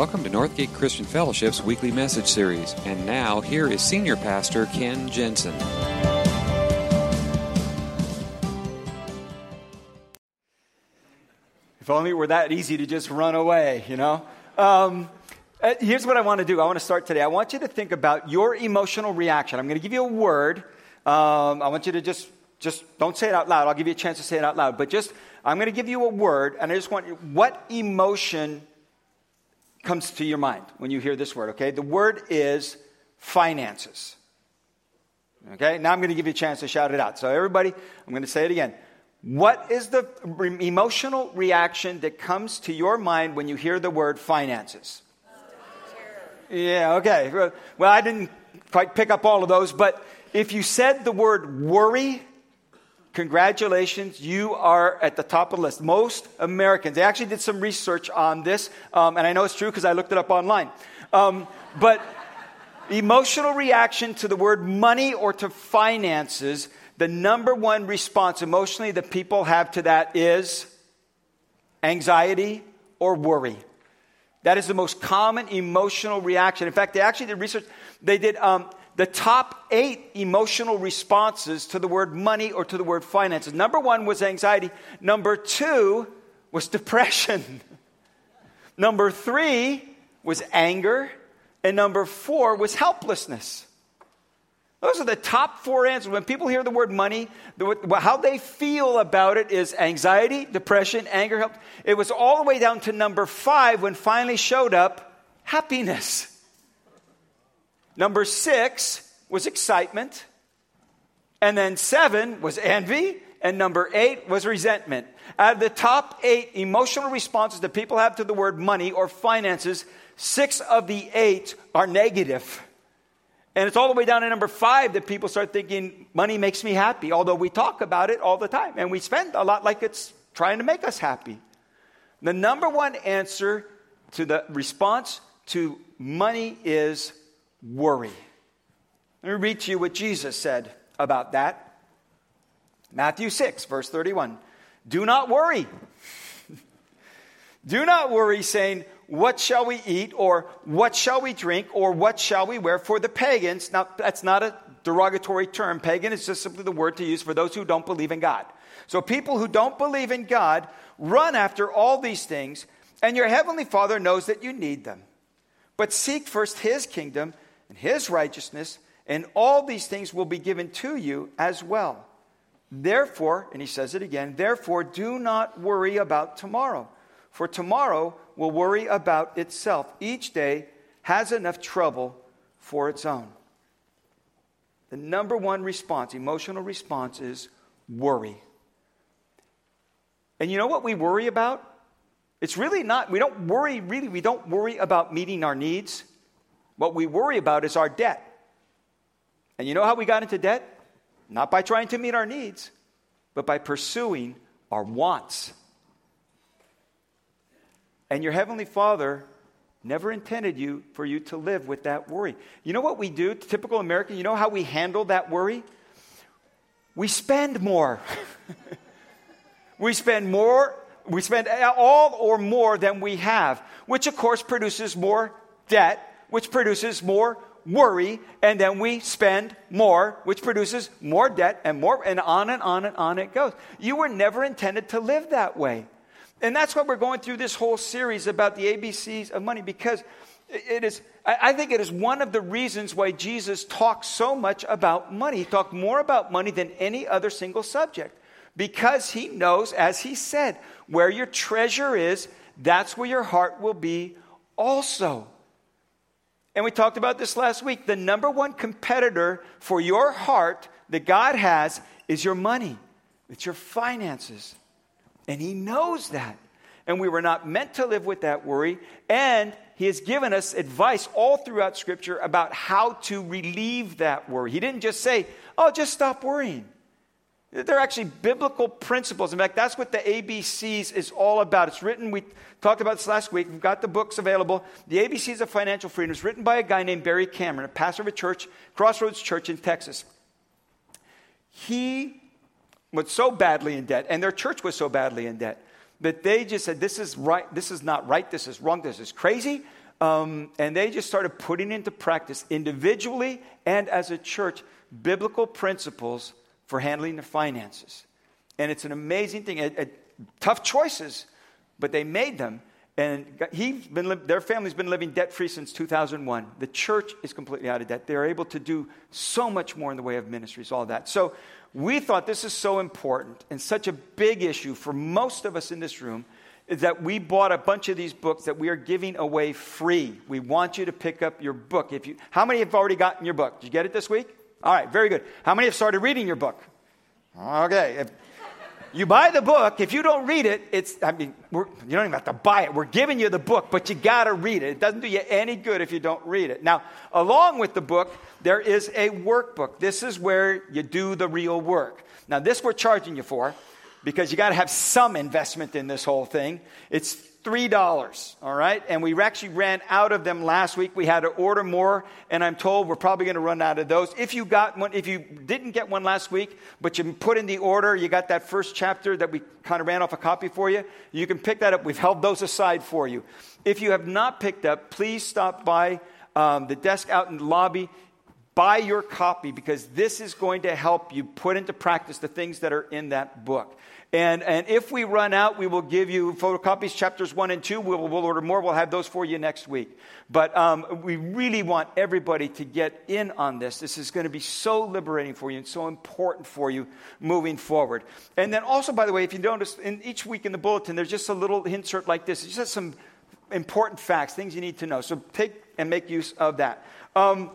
Welcome to Northgate Christian Fellowship's weekly message series. And now, here is Senior Pastor Ken Jensen. If only it were that easy to just run away, you know? Um, uh, here's what I want to do. I want to start today. I want you to think about your emotional reaction. I'm going to give you a word. Um, I want you to just, just don't say it out loud. I'll give you a chance to say it out loud. But just, I'm going to give you a word, and I just want you, what emotion comes to your mind when you hear this word, okay? The word is finances. Okay? Now I'm going to give you a chance to shout it out. So, everybody, I'm going to say it again. What is the re- emotional reaction that comes to your mind when you hear the word finances? Yeah, okay. Well, I didn't quite pick up all of those, but if you said the word worry, congratulations, you are at the top of the list. Most Americans, they actually did some research on this, um, and I know it's true because I looked it up online. Um, but emotional reaction to the word money or to finances, the number one response emotionally that people have to that is anxiety or worry. That is the most common emotional reaction. In fact, they actually did research. They did um, the top eight emotional responses to the word money or to the word finances. Number one was anxiety. Number two was depression. number three was anger. And number four was helplessness. Those are the top four answers. When people hear the word money, the, how they feel about it is anxiety, depression, anger, help. It was all the way down to number five when finally showed up happiness. Number six was excitement. And then seven was envy. And number eight was resentment. Out of the top eight emotional responses that people have to the word money or finances, six of the eight are negative. And it's all the way down to number five that people start thinking money makes me happy, although we talk about it all the time and we spend a lot like it's trying to make us happy. The number one answer to the response to money is worry. Let me read to you what Jesus said about that. Matthew 6, verse 31. Do not worry. Do not worry, saying, What shall we eat, or what shall we drink, or what shall we wear? For the pagans, now that's not a derogatory term. Pagan is just simply the word to use for those who don't believe in God. So people who don't believe in God run after all these things, and your heavenly Father knows that you need them. But seek first his kingdom and his righteousness, and all these things will be given to you as well. Therefore, and he says it again, therefore do not worry about tomorrow, for tomorrow will worry about itself. Each day has enough trouble for its own. The number one response, emotional response, is worry. And you know what we worry about? It's really not, we don't worry, really, we don't worry about meeting our needs. What we worry about is our debt. And you know how we got into debt? Not by trying to meet our needs, but by pursuing our wants. And your heavenly Father never intended you for you to live with that worry. You know what we do, typical American, you know how we handle that worry? We spend more. we spend more, we spend all or more than we have, which of course produces more debt which produces more worry, and then we spend more, which produces more debt and more, and on and on and on it goes. You were never intended to live that way. And that's why we're going through this whole series about the ABCs of money, because it is, I think it is one of the reasons why Jesus talks so much about money. He talked more about money than any other single subject, because he knows, as he said, where your treasure is, that's where your heart will be also. And we talked about this last week. The number one competitor for your heart that God has is your money, it's your finances. And He knows that. And we were not meant to live with that worry. And He has given us advice all throughout Scripture about how to relieve that worry. He didn't just say, oh, just stop worrying. They're actually biblical principles. In fact, that's what the ABCs is all about. It's written, we talked about this last week. We've got the books available. The ABCs of Financial Freedom is written by a guy named Barry Cameron, a pastor of a church, Crossroads Church in Texas. He was so badly in debt, and their church was so badly in debt, that they just said, This is right, this is not right, this is wrong, this is crazy. Um, and they just started putting into practice individually and as a church biblical principles for handling their finances. And it's an amazing thing. It, it, tough choices, but they made them. And he's been li- their family's been living debt free since 2001. The church is completely out of debt. They're able to do so much more in the way of ministries, all that. So we thought this is so important and such a big issue for most of us in this room that we bought a bunch of these books that we are giving away free. We want you to pick up your book. If you, how many have already gotten your book? Did you get it this week? All right, very good. How many have started reading your book? Okay. If you buy the book, if you don't read it, it's, I mean, you don't even have to buy it. We're giving you the book, but you got to read it. It doesn't do you any good if you don't read it. Now, along with the book, there is a workbook. This is where you do the real work. Now, this we're charging you for because you got to have some investment in this whole thing. It's $3, all right? And we actually ran out of them last week. We had to order more, and I'm told we're probably going to run out of those. If you got one, if you didn't get one last week, but you put in the order, you got that first chapter that we kind of ran off a copy for you, you can pick that up. We've held those aside for you. If you have not picked up, please stop by um, the desk out in the lobby buy your copy because this is going to help you put into practice the things that are in that book. And, and if we run out, we will give you photocopies, chapters one and two. We'll, we'll order more. We'll have those for you next week. But um, we really want everybody to get in on this. This is going to be so liberating for you and so important for you moving forward. And then also, by the way, if you notice, in each week in the bulletin, there's just a little insert like this. It's just some important facts, things you need to know. So take and make use of that. Um,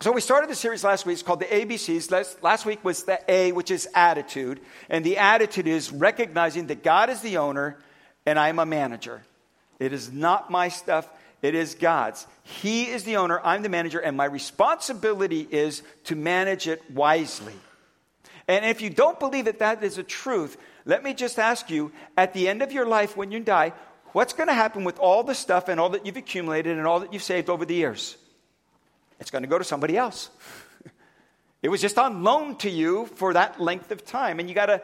so we started the series last week. It's called the ABCs. Last, week was the A, which is attitude. And the attitude is recognizing that God is the owner and I'm a manager. It is not my stuff, it is God's. He is the owner, I'm the manager, and my responsibility is to manage it wisely. And if you don't believe that that is a truth, let me just ask you at the end of your life when you die, what's going to happen with all the stuff and all that you've accumulated and all that you've saved over the years? It's going to go to somebody else. it was just on loan to you for that length of time. And you got to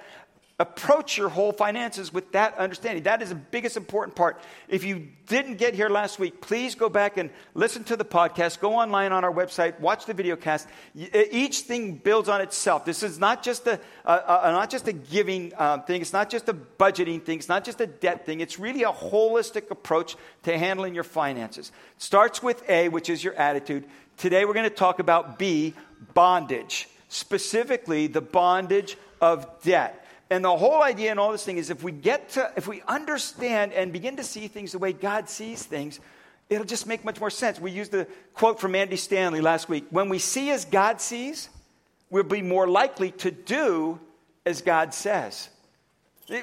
approach your whole finances with that understanding. That is the biggest important part. If you didn't get here last week, please go back and listen to the podcast. Go online on our website, watch the video cast. Each thing builds on itself. This is not just a, a, a not just a giving um, thing. It's not just a budgeting thing. It's not just a debt thing. It's really a holistic approach to handling your finances. It starts with A, which is your attitude. Today we're going to talk about B, bondage, specifically the bondage of debt. And the whole idea in all this thing is if we get to, if we understand and begin to see things the way God sees things, it'll just make much more sense. We used the quote from Andy Stanley last week. When we see as God sees, we'll be more likely to do as God says.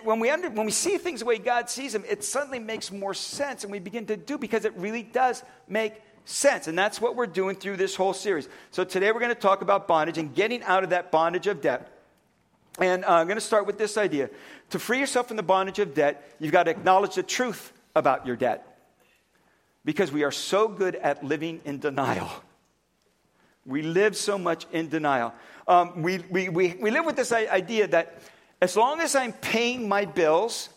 When we, under, when we see things the way God sees them, it suddenly makes more sense and we begin to do because it really does make sense. And that's what we're doing through this whole series. So today we're going to talk about bondage and getting out of that bondage of debt. And uh, I'm going to start with this idea. To free yourself from the bondage of debt, you've got to acknowledge the truth about your debt. Because we are so good at living in denial. We live so much in denial. Um, we, we, we, we live with this idea that as long as I'm paying my bills,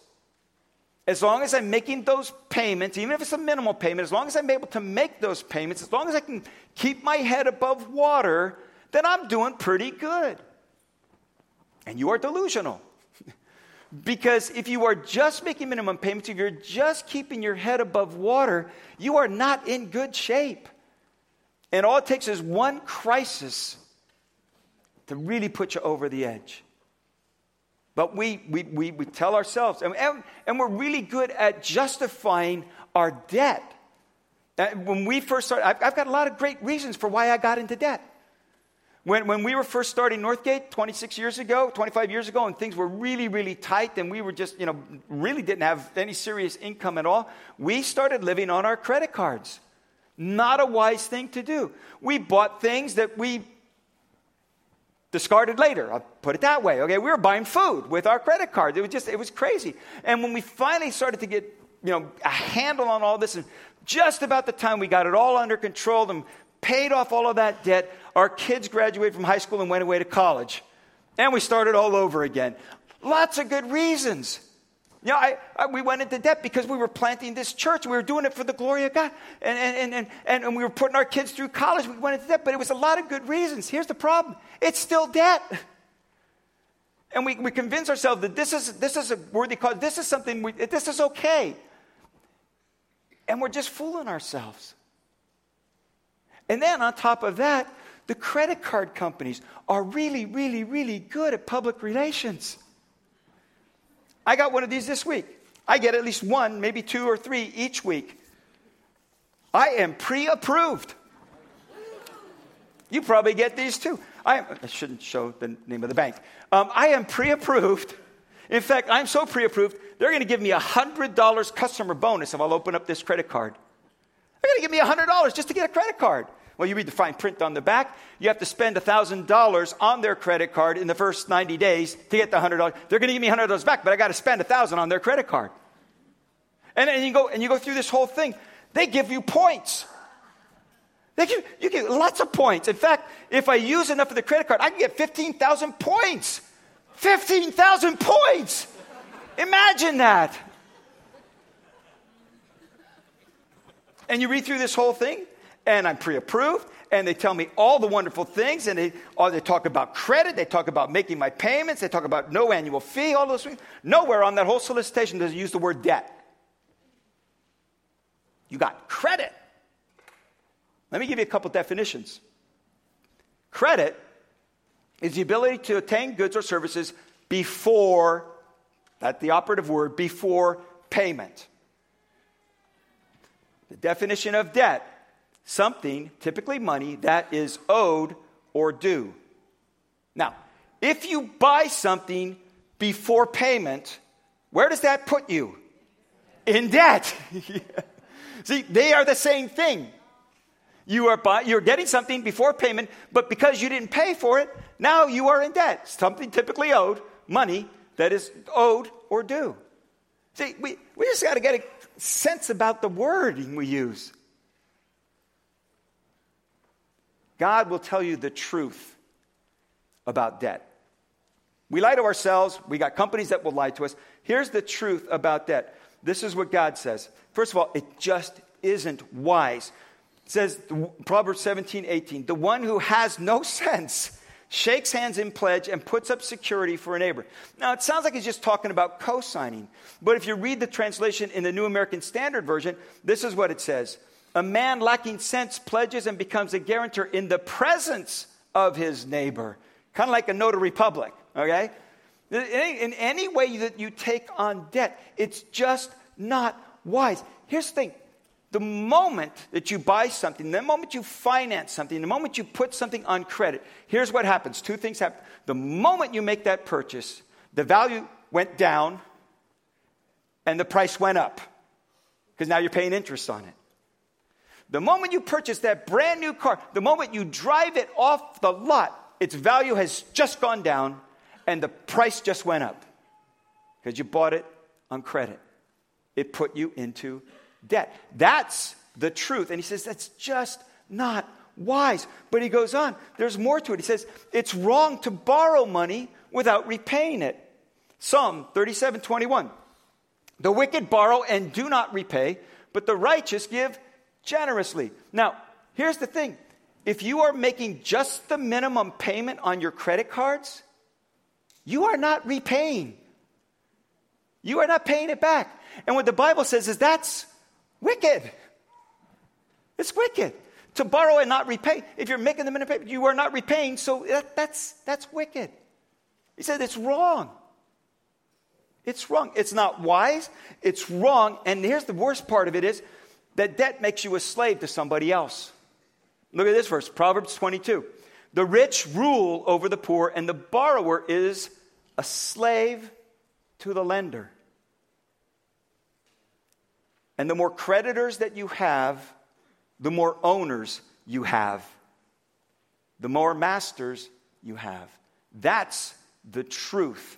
as long as I'm making those payments, even if it's a minimal payment, as long as I'm able to make those payments, as long as I can keep my head above water, then I'm doing pretty good. And you are delusional. because if you are just making minimum payments, if you're just keeping your head above water, you are not in good shape. And all it takes is one crisis to really put you over the edge. But we, we, we, we tell ourselves, and, and, we're really good at justifying our debt. Uh, when we first started, I've, I've got a lot of great reasons for why I got into debt. When, when we were first starting Northgate 26 years ago, 25 years ago, and things were really, really tight, and we were just, you know, really didn't have any serious income at all, we started living on our credit cards. Not a wise thing to do. We bought things that we discarded later. I'll put it that way. Okay, we were buying food with our credit cards. It was just, it was crazy. And when we finally started to get, you know, a handle on all this, and just about the time we got it all under control and paid off all of that debt, our kids graduated from high school and went away to college. And we started all over again. Lots of good reasons. You know, I, I, we went into debt because we were planting this church. We were doing it for the glory of God. And, and, and, and, and we were putting our kids through college. We went into debt, but it was a lot of good reasons. Here's the problem it's still debt. And we, we convince ourselves that this is, this is a worthy cause. This is something, we, this is okay. And we're just fooling ourselves. And then on top of that, the credit card companies are really, really, really good at public relations. I got one of these this week. I get at least one, maybe two or three each week. I am pre approved. You probably get these too. I, I, shouldn't show the name of the bank. Um, I am pre approved. In fact, I'm so pre approved, they're going to give me a $100 customer bonus if I'll open up this credit card. They're going to give me a $100 just to get a credit card. Well, you read the fine print on the back. You have to spend $1,000 on their credit card in the first 90 days to get the $100. They're going to give me $100 back, but I got to spend 1000 on their credit card. And, and, you go, and you go through this whole thing. They give you points. They give, you get lots of points. In fact, if I use enough of the credit card, I can get 15,000 points. 15,000 points. Imagine that. And you read through this whole thing, and I'm pre approved, and they tell me all the wonderful things, and they, or they talk about credit, they talk about making my payments, they talk about no annual fee, all those things. Nowhere on that whole solicitation does it use the word debt. You got credit. Let me give you a couple definitions. Credit is the ability to obtain goods or services before, that's the operative word, before payment. The definition of debt something, typically money, that is owed or due. Now, if you buy something before payment, where does that put you? In debt. See, they are the same thing. You are buy, you're getting something before payment, but because you didn't pay for it, now you are in debt. Something typically owed, money that is owed or due. See, we, we just got to get a sense about the wording we use. God will tell you the truth about debt. We lie to ourselves. We got companies that will lie to us. Here's the truth about debt. This is what God says. First of all, it just isn't wise. It says, Proverbs 17, 18, the one who has no sense shakes hands in pledge and puts up security for a neighbor. Now, it sounds like he's just talking about co signing. But if you read the translation in the New American Standard Version, this is what it says a man lacking sense pledges and becomes a guarantor in the presence of his neighbor, kind of like a notary public, okay? In any way that you take on debt, it's just not wise. Here's the thing the moment that you buy something, the moment you finance something, the moment you put something on credit, here's what happens. Two things happen. The moment you make that purchase, the value went down and the price went up because now you're paying interest on it. The moment you purchase that brand new car, the moment you drive it off the lot, its value has just gone down and the price just went up because you bought it on credit. It put you into debt. That's the truth. And he says that's just not wise. But he goes on, there's more to it. He says it's wrong to borrow money without repaying it. Psalm 37 21. The wicked borrow and do not repay, but the righteous give generously. Now, here's the thing if you are making just the minimum payment on your credit cards, you are not repaying. You are not paying it back. And what the Bible says is that's wicked. It's wicked. To borrow and not repay. If you're making the minimum payment, you are not repaying, so that, that's, that's wicked. He said it's wrong. It's wrong. It's not wise. It's wrong. And here's the worst part of it is that debt makes you a slave to somebody else. Look at this verse, Proverbs 22. The rich rule over the poor, and the borrower is a slave to the lender. And the more creditors that you have, the more owners you have, the more masters you have. That's the truth.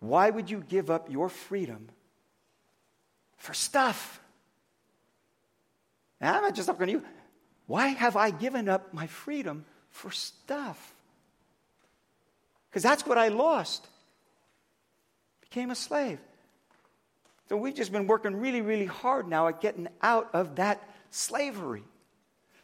Why would you give up your freedom for stuff. And I'm not just talking to you. Why have I given up my freedom for stuff? Because that's what I lost. became a slave. So we've just been working really, really hard now at getting out of that slavery.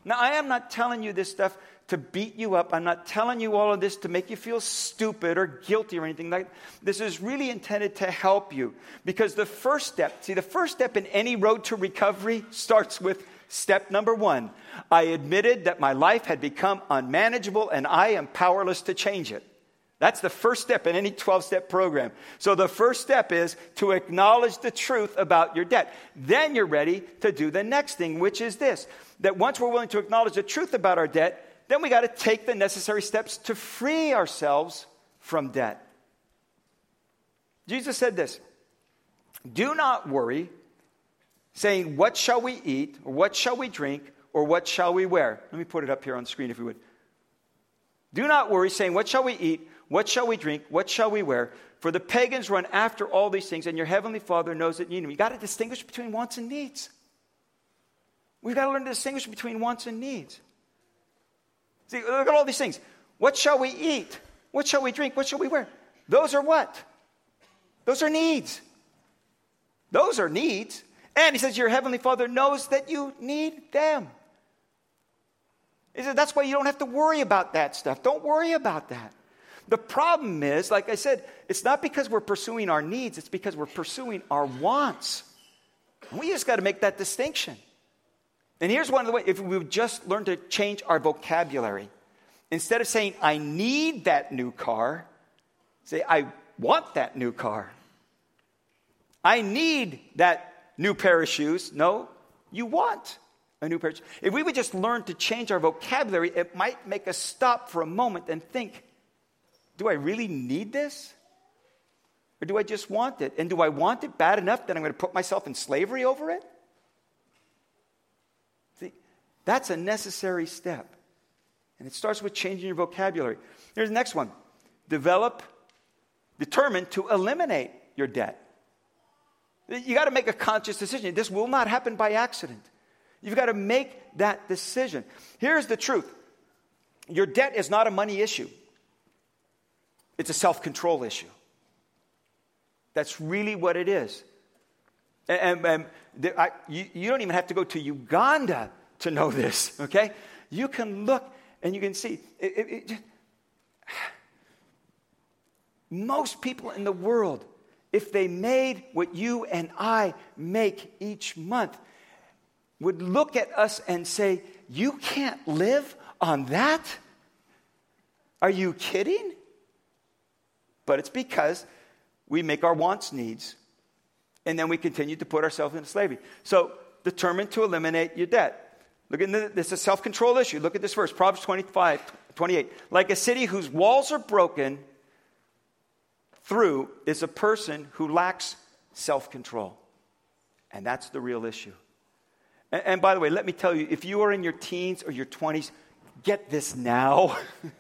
Now, I am not telling you this stuff to beat you up. I'm not telling you all of this to make you feel stupid or guilty or anything like. This is really intended to help you because the first step, see, the first step in any road to recovery starts with step number one. I admitted that my life had become unmanageable and I am powerless to change it. That's the first step in any 12 step program. So the first step is to acknowledge the truth about your debt. Then you're ready to do the next thing, which is this that once we're willing to acknowledge the truth about our debt, then we got to take the necessary steps to free ourselves from debt. Jesus said this Do not worry, saying, What shall we eat, or what shall we drink, or what shall we wear? Let me put it up here on the screen if you would. Do not worry, saying, What shall we eat? What shall we drink? What shall we wear? For the pagans run after all these things, and your heavenly Father knows that you need them. You got to distinguish between wants and needs. We've got to learn to distinguish between wants and needs. See, look at all these things. What shall we eat? What shall we drink? What shall we wear? Those are what? Those are needs. Those are needs. And he says, Your heavenly Father knows that you need them. He says, That's why you don't have to worry about that stuff. Don't worry about that. The problem is, like I said, it's not because we're pursuing our needs, it's because we're pursuing our wants. We just got to make that distinction. And here's one of the ways if we would just learn to change our vocabulary, instead of saying, I need that new car, say, I want that new car. I need that new pair of shoes. No, you want a new pair of shoes. If we would just learn to change our vocabulary, it might make us stop for a moment and think, do I really need this? Or do I just want it? And do I want it bad enough that I'm going to put myself in slavery over it? That's a necessary step. And it starts with changing your vocabulary. Here's the next one develop, determine to eliminate your debt. You got to make a conscious decision. This will not happen by accident. You've got to make that decision. Here's the truth your debt is not a money issue. It's a self control issue. That's really what it is. And, and, and I, you, you don't even have to go to Uganda to know this, okay? You can look and you can see. It, it, it just, most people in the world, if they made what you and I make each month, would look at us and say, You can't live on that? Are you kidding? but it's because we make our wants needs and then we continue to put ourselves into slavery. So, determined to eliminate your debt. Look at this, is a self control issue. Look at this verse, Proverbs 25, 28. Like a city whose walls are broken through is a person who lacks self control. And that's the real issue. And, and by the way, let me tell you if you are in your teens or your 20s, get this now.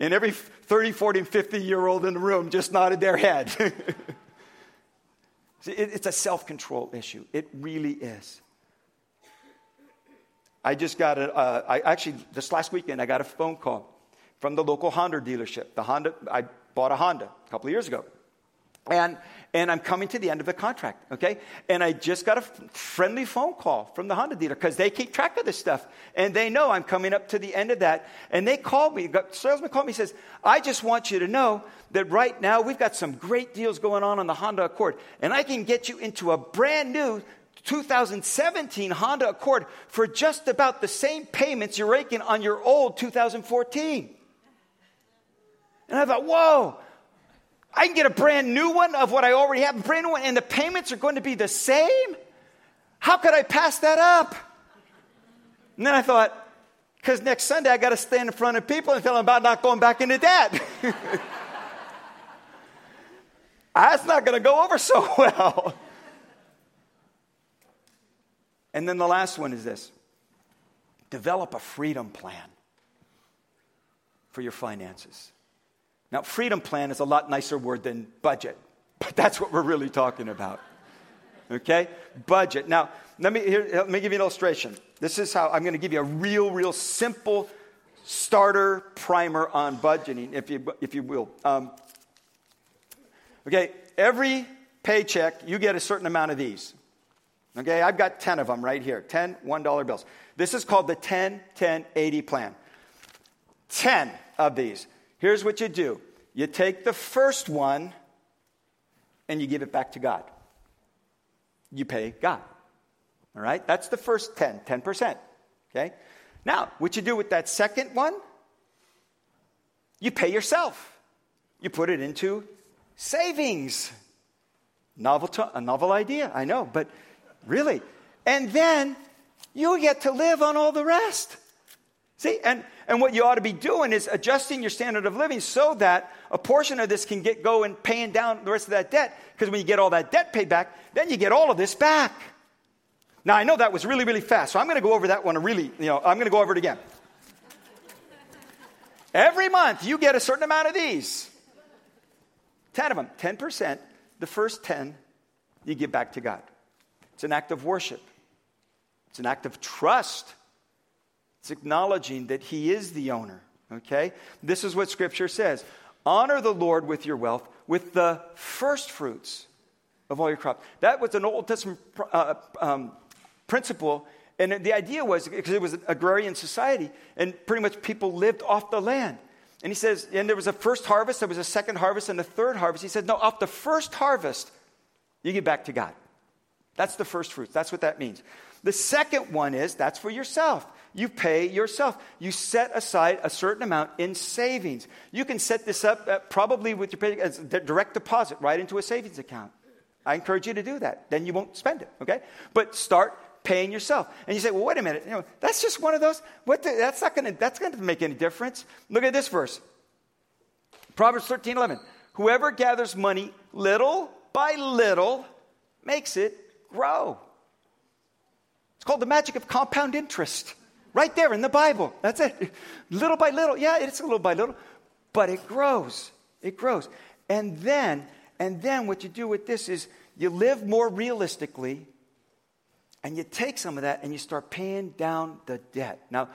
And every 30, 40, and 50 year old in the room just nodded their head. It's a self control issue. It really is. I just got a, uh, I actually, this last weekend, I got a phone call from the local Honda dealership. The Honda, I bought a Honda a couple of years ago. And, and I'm coming to the end of the contract, okay? And I just got a friendly phone call from the Honda dealer because they keep track of this stuff. And they know I'm coming up to the end of that. And they called me, the salesman called me, says, I just want you to know that right now we've got some great deals going on on the Honda Accord. And I can get you into a brand new 2017 Honda Accord for just about the same payments you're making on your old 2014. And I thought, whoa, I can get a brand new one of what I already have, a brand new one, and the payments are going to be the same? How could I pass that up? And then I thought, because next Sunday I got to stand in front of people and tell them about not going back into debt. That's not going to go over so well. And then the last one is this develop a freedom plan for your finances. Now, freedom plan is a lot nicer word than budget, but that's what we're really talking about. Okay? Budget. Now, let me, here, let me give you an illustration. This is how I'm going to give you a real, real simple starter primer on budgeting, if you, if you will. Um, Okay, every paycheck, you get a certain amount of these. Okay, I've got 10 of them right here 10 $1 bills. This is called the 10 10 80 plan. 10 of these. Here's what you do you take the first one and you give it back to God. You pay God. All right? That's the first 10, 10%. Okay? Now, what you do with that second one, you pay yourself. You put it into savings. Novel, to, a novel idea, I know, but really. And then you get to live on all the rest. See, and, and what you ought to be doing is adjusting your standard of living so that a portion of this can get going paying down the rest of that debt. Because when you get all that debt paid back, then you get all of this back. Now, I know that was really, really fast, so I'm going to go over that one really, you know, I'm going to go over it again. Every month, you get a certain amount of these 10 of them, 10%. The first 10, you give back to God. It's an act of worship, it's an act of trust it's acknowledging that He is the owner. Okay? This is what Scripture says Honor the Lord with your wealth, with the first fruits of all your crops. That was an Old Testament uh, um, principle. And the idea was because it was an agrarian society, and pretty much people lived off the land. And he says, and there was a first harvest, there was a second harvest, and a third harvest. He said, no, off the first harvest, you give back to God. That's the first fruits. That's what that means. The second one is that's for yourself. You pay yourself. You set aside a certain amount in savings. You can set this up uh, probably with your pay, as direct deposit right into a savings account. I encourage you to do that. Then you won't spend it, okay? But start paying yourself. And you say, well, wait a minute. You know, that's just one of those. What the, that's not to that's going to make any difference. Look at this verse. Proverbs 13, 11. Whoever gathers money little by little makes it grow. It's called the magic of compound interest. Right there in the Bible. That's it. Little by little. Yeah, it's a little by little, but it grows. It grows. And then, and then what you do with this is you live more realistically and you take some of that and you start paying down the debt. Now,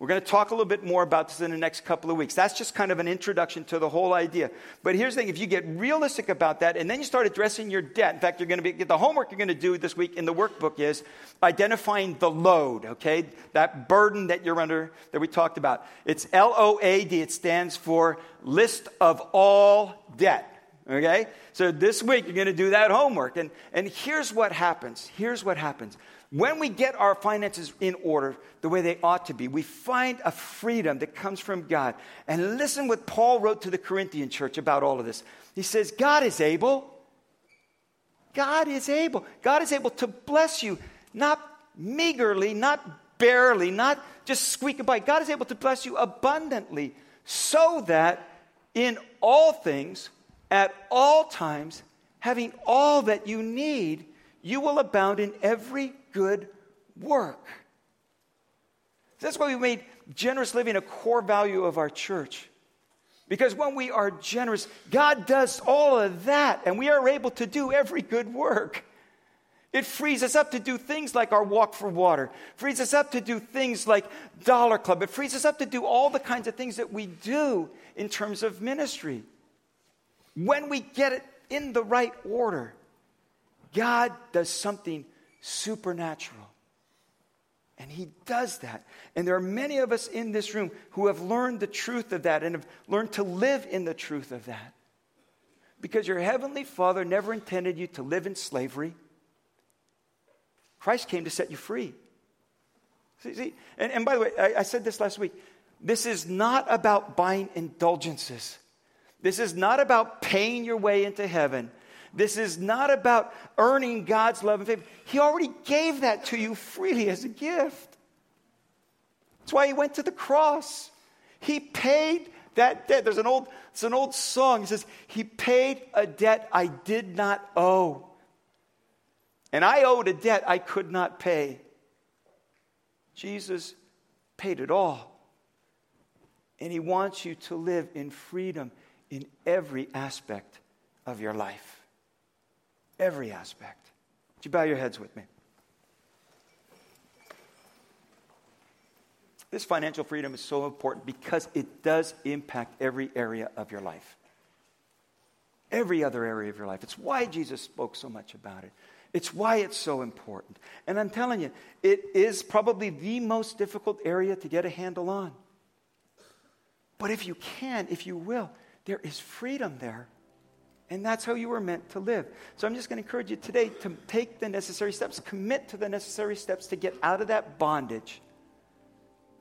we're going to talk a little bit more about this in the next couple of weeks. That's just kind of an introduction to the whole idea. But here's the thing if you get realistic about that and then you start addressing your debt, in fact, you're going to be, the homework you're going to do this week in the workbook is identifying the load, okay? That burden that you're under that we talked about. It's L O A D, it stands for list of all debt. Okay? So this week you're going to do that homework. And, and here's what happens. Here's what happens. When we get our finances in order the way they ought to be, we find a freedom that comes from God. And listen what Paul wrote to the Corinthian church about all of this. He says, God is able. God is able. God is able to bless you, not meagerly, not barely, not just squeaking by. God is able to bless you abundantly so that in all things, at all times, having all that you need, you will abound in every good work. That's why we made generous living a core value of our church. Because when we are generous, God does all of that, and we are able to do every good work. It frees us up to do things like our walk for water, frees us up to do things like Dollar Club, it frees us up to do all the kinds of things that we do in terms of ministry. When we get it in the right order, God does something supernatural. And he does that. And there are many of us in this room who have learned the truth of that and have learned to live in the truth of that. Because your heavenly Father never intended you to live in slavery. Christ came to set you free. See, see? And, and by the way, I, I said this last week. This is not about buying indulgences. This is not about paying your way into heaven. This is not about earning God's love and favor. He already gave that to you freely as a gift. That's why he went to the cross. He paid that debt. There's an old, it's an old song. He says, He paid a debt I did not owe. And I owed a debt I could not pay. Jesus paid it all. And He wants you to live in freedom in every aspect of your life. Every aspect. Would you bow your heads with me? This financial freedom is so important because it does impact every area of your life. every other area of your life. It's why Jesus spoke so much about it. It's why it's so important. And I'm telling you, it is probably the most difficult area to get a handle on. But if you can, if you will, there is freedom there. And that's how you were meant to live. So I'm just going to encourage you today to take the necessary steps, commit to the necessary steps to get out of that bondage,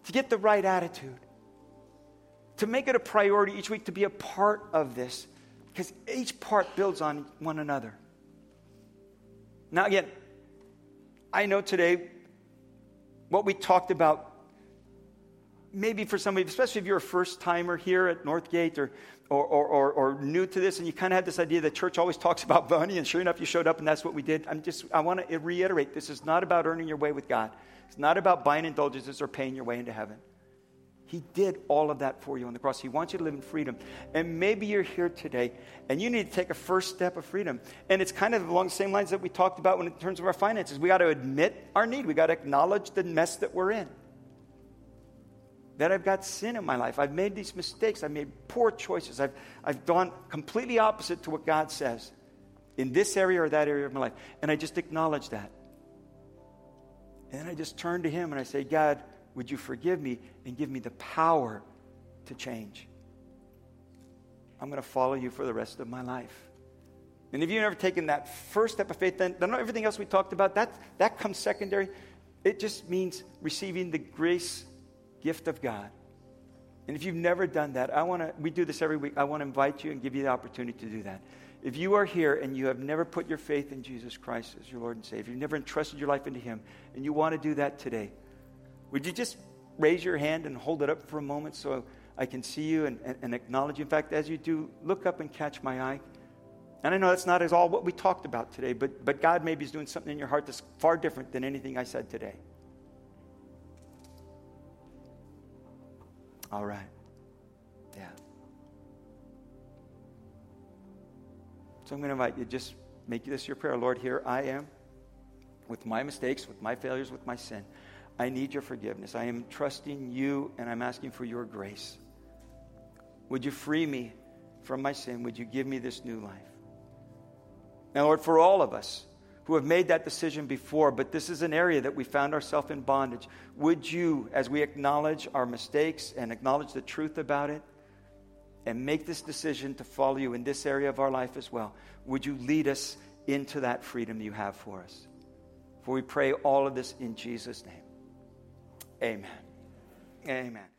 to get the right attitude, to make it a priority each week to be a part of this, because each part builds on one another. Now, again, I know today what we talked about, maybe for some of you, especially if you're a first timer here at Northgate or, or, or, or, or new to this, and you kind of had this idea that church always talks about money, and sure enough, you showed up and that's what we did. I'm just, I want to reiterate this is not about earning your way with God, it's not about buying indulgences or paying your way into heaven. He did all of that for you on the cross. He wants you to live in freedom. And maybe you're here today and you need to take a first step of freedom. And it's kind of along the same lines that we talked about when in terms of our finances. We got to admit our need. We got to acknowledge the mess that we're in. That I've got sin in my life. I've made these mistakes. I've made poor choices. I've, I've gone completely opposite to what God says in this area or that area of my life. And I just acknowledge that. And I just turn to Him and I say, God, would you forgive me and give me the power to change? I'm going to follow you for the rest of my life. And if you've never taken that first step of faith, then, then everything else we talked about, that, that comes secondary. It just means receiving the grace gift of God. And if you've never done that, I want to, we do this every week. I want to invite you and give you the opportunity to do that. If you are here and you have never put your faith in Jesus Christ as your Lord and Savior, you've never entrusted your life into Him, and you want to do that today, would you just raise your hand and hold it up for a moment so I can see you and, and, and acknowledge you? In fact, as you do, look up and catch my eye. And I know that's not at all what we talked about today, but, but God maybe is doing something in your heart that's far different than anything I said today. All right. Yeah. So I'm going to invite you, just make this your prayer. Lord, here I am with my mistakes, with my failures, with my sin. I need your forgiveness. I am trusting you and I'm asking for your grace. Would you free me from my sin? Would you give me this new life? Now, Lord, for all of us who have made that decision before, but this is an area that we found ourselves in bondage, would you, as we acknowledge our mistakes and acknowledge the truth about it, and make this decision to follow you in this area of our life as well, would you lead us into that freedom you have for us? For we pray all of this in Jesus' name. Amen. Amen.